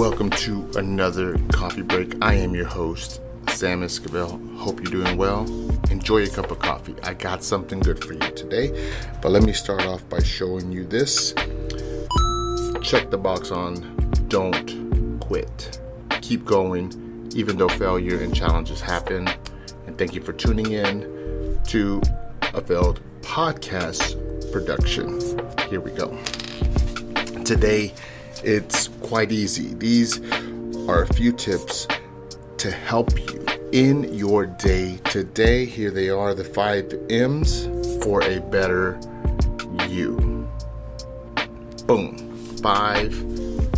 welcome to another coffee break. I am your host, Sam Esquivel. Hope you're doing well. Enjoy your cup of coffee. I got something good for you today, but let me start off by showing you this. Check the box on don't quit. Keep going, even though failure and challenges happen. And thank you for tuning in to a failed podcast production. Here we go. Today, it's quite easy. These are a few tips to help you in your day today. Here they are the five M's for a better you. Boom. Five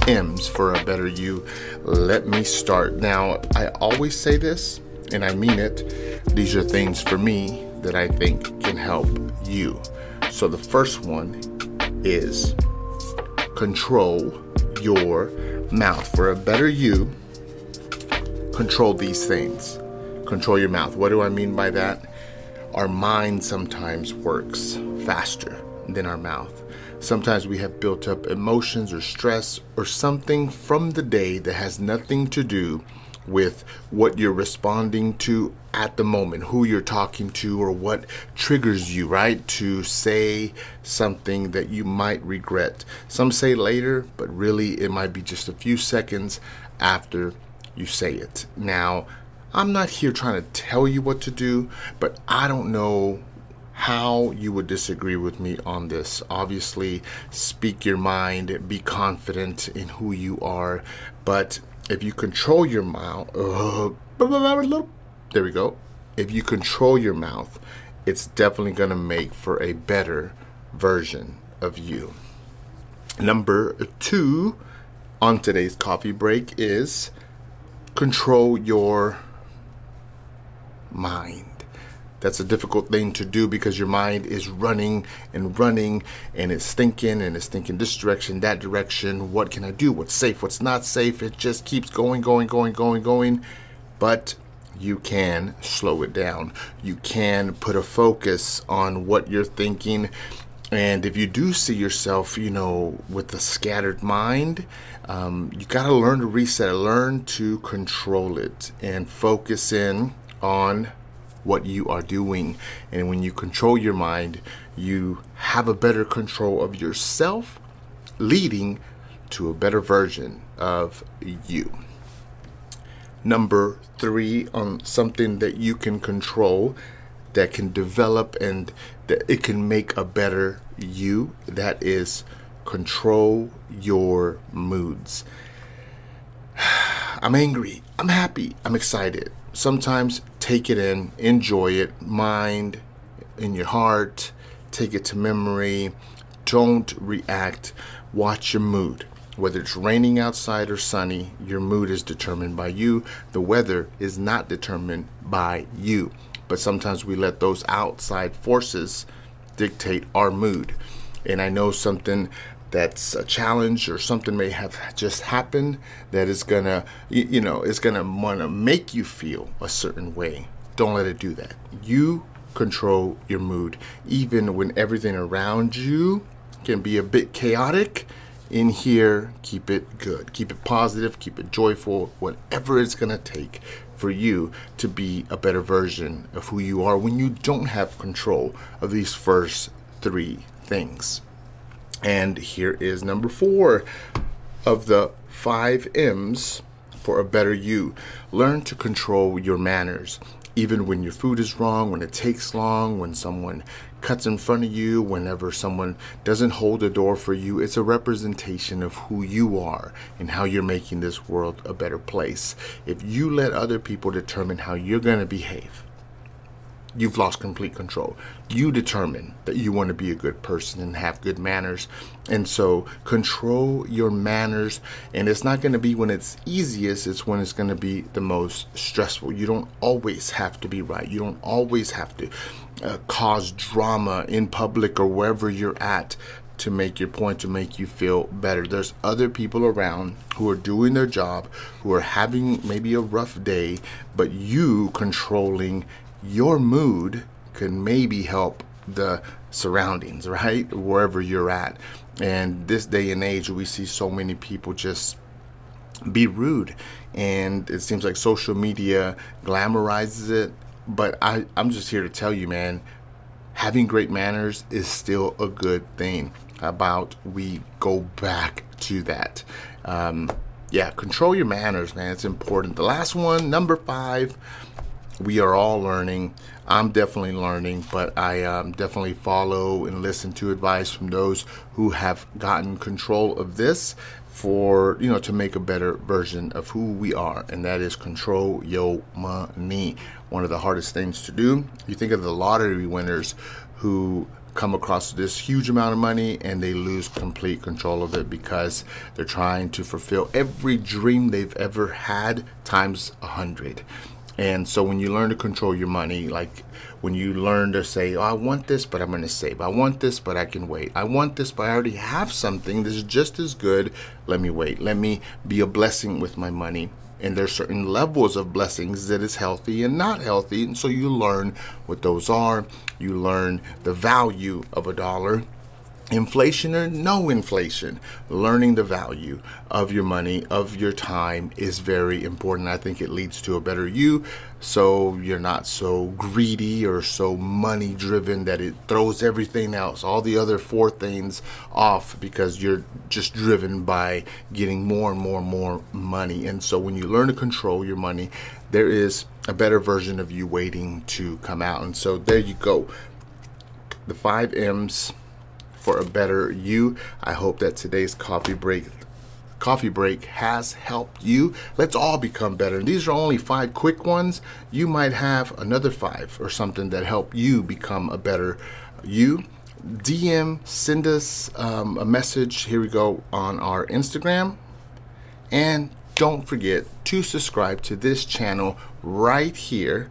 M's for a better you. Let me start. Now, I always say this, and I mean it. These are things for me that I think can help you. So, the first one is control your mouth. For a better you, control these things. Control your mouth. What do I mean by that? Our mind sometimes works faster than our mouth. Sometimes we have built up emotions or stress or something from the day that has nothing to do with what you're responding to at the moment, who you're talking to, or what triggers you, right? To say something that you might regret. Some say later, but really it might be just a few seconds after you say it. Now, I'm not here trying to tell you what to do, but I don't know how you would disagree with me on this. Obviously, speak your mind, be confident in who you are, but if you control your mouth, uh, there we go. If you control your mouth, it's definitely going to make for a better version of you. Number two on today's coffee break is control your. That's a difficult thing to do because your mind is running and running and it's thinking and it's thinking this direction, that direction. What can I do? What's safe? What's not safe? It just keeps going, going, going, going, going. But you can slow it down. You can put a focus on what you're thinking. And if you do see yourself, you know, with a scattered mind, um, you got to learn to reset, learn to control it, and focus in on what you are doing. And when you control your mind, you have a better control of yourself, leading to a better version of you. Number three, on something that you can control that can develop and that it can make a better you, that is control your moods. I'm angry, I'm happy, I'm excited. Sometimes take it in, enjoy it, mind in your heart, take it to memory. Don't react. Watch your mood. Whether it's raining outside or sunny, your mood is determined by you. The weather is not determined by you. But sometimes we let those outside forces dictate our mood. And I know something that's a challenge or something may have just happened that is gonna you, know is gonna wanna make you feel a certain way. Don't let it do that. You control your mood. Even when everything around you can be a bit chaotic in here keep it good. Keep it positive keep it joyful whatever it's gonna take for you to be a better version of who you are when you don't have control of these first three things and here is number four of the five M's for a better you. Learn to control your manners. Even when your food is wrong, when it takes long, when someone cuts in front of you, whenever someone doesn't hold the door for you, it's a representation of who you are and how you're making this world a better place. If you let other people determine how you're going to behave, you've lost complete control. You determine that you want to be a good person and have good manners. And so control your manners. And it's not going to be when it's easiest, it's when it's going to be the most stressful. You don't always have to be right. You don't always have to uh, cause drama in public or wherever you're at to make your point to make you feel better. There's other people around who are doing their job, who are having maybe a rough day, but you controlling your mood can maybe help the surroundings, right? Wherever you're at. And this day and age, we see so many people just be rude. And it seems like social media glamorizes it. But I, I'm just here to tell you, man, having great manners is still a good thing. About we go back to that? Um, yeah, control your manners, man. It's important. The last one, number five, we are all learning. I'm definitely learning, but I um, definitely follow and listen to advice from those who have gotten control of this for you know to make a better version of who we are and that is control your money one of the hardest things to do you think of the lottery winners who come across this huge amount of money and they lose complete control of it because they're trying to fulfill every dream they've ever had times a hundred and so when you learn to control your money, like when you learn to say, oh, I want this, but I'm going to save. I want this, but I can wait. I want this, but I already have something that's just as good. Let me wait. Let me be a blessing with my money. And there's certain levels of blessings that is healthy and not healthy. And so you learn what those are. You learn the value of a dollar inflation or no inflation, learning the value of your money, of your time is very important. I think it leads to a better you. So you're not so greedy or so money driven that it throws everything else, all the other four things off because you're just driven by getting more and more and more money. And so when you learn to control your money, there is a better version of you waiting to come out. And so there you go. The five M's for a better you. I hope that today's coffee break coffee break has helped you. Let's all become better. And these are only five quick ones. You might have another five or something that help you become a better you. DM, send us um, a message. Here we go on our Instagram. And don't forget to subscribe to this channel right here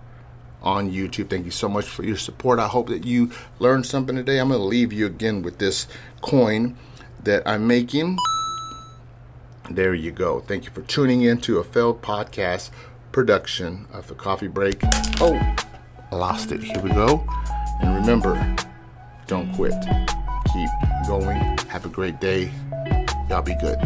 on YouTube. Thank you so much for your support. I hope that you learned something today. I'm going to leave you again with this coin that I'm making. There you go. Thank you for tuning in to a failed podcast production of the coffee break. Oh, lost it. Here we go. And remember, don't quit. Keep going. Have a great day. Y'all be good.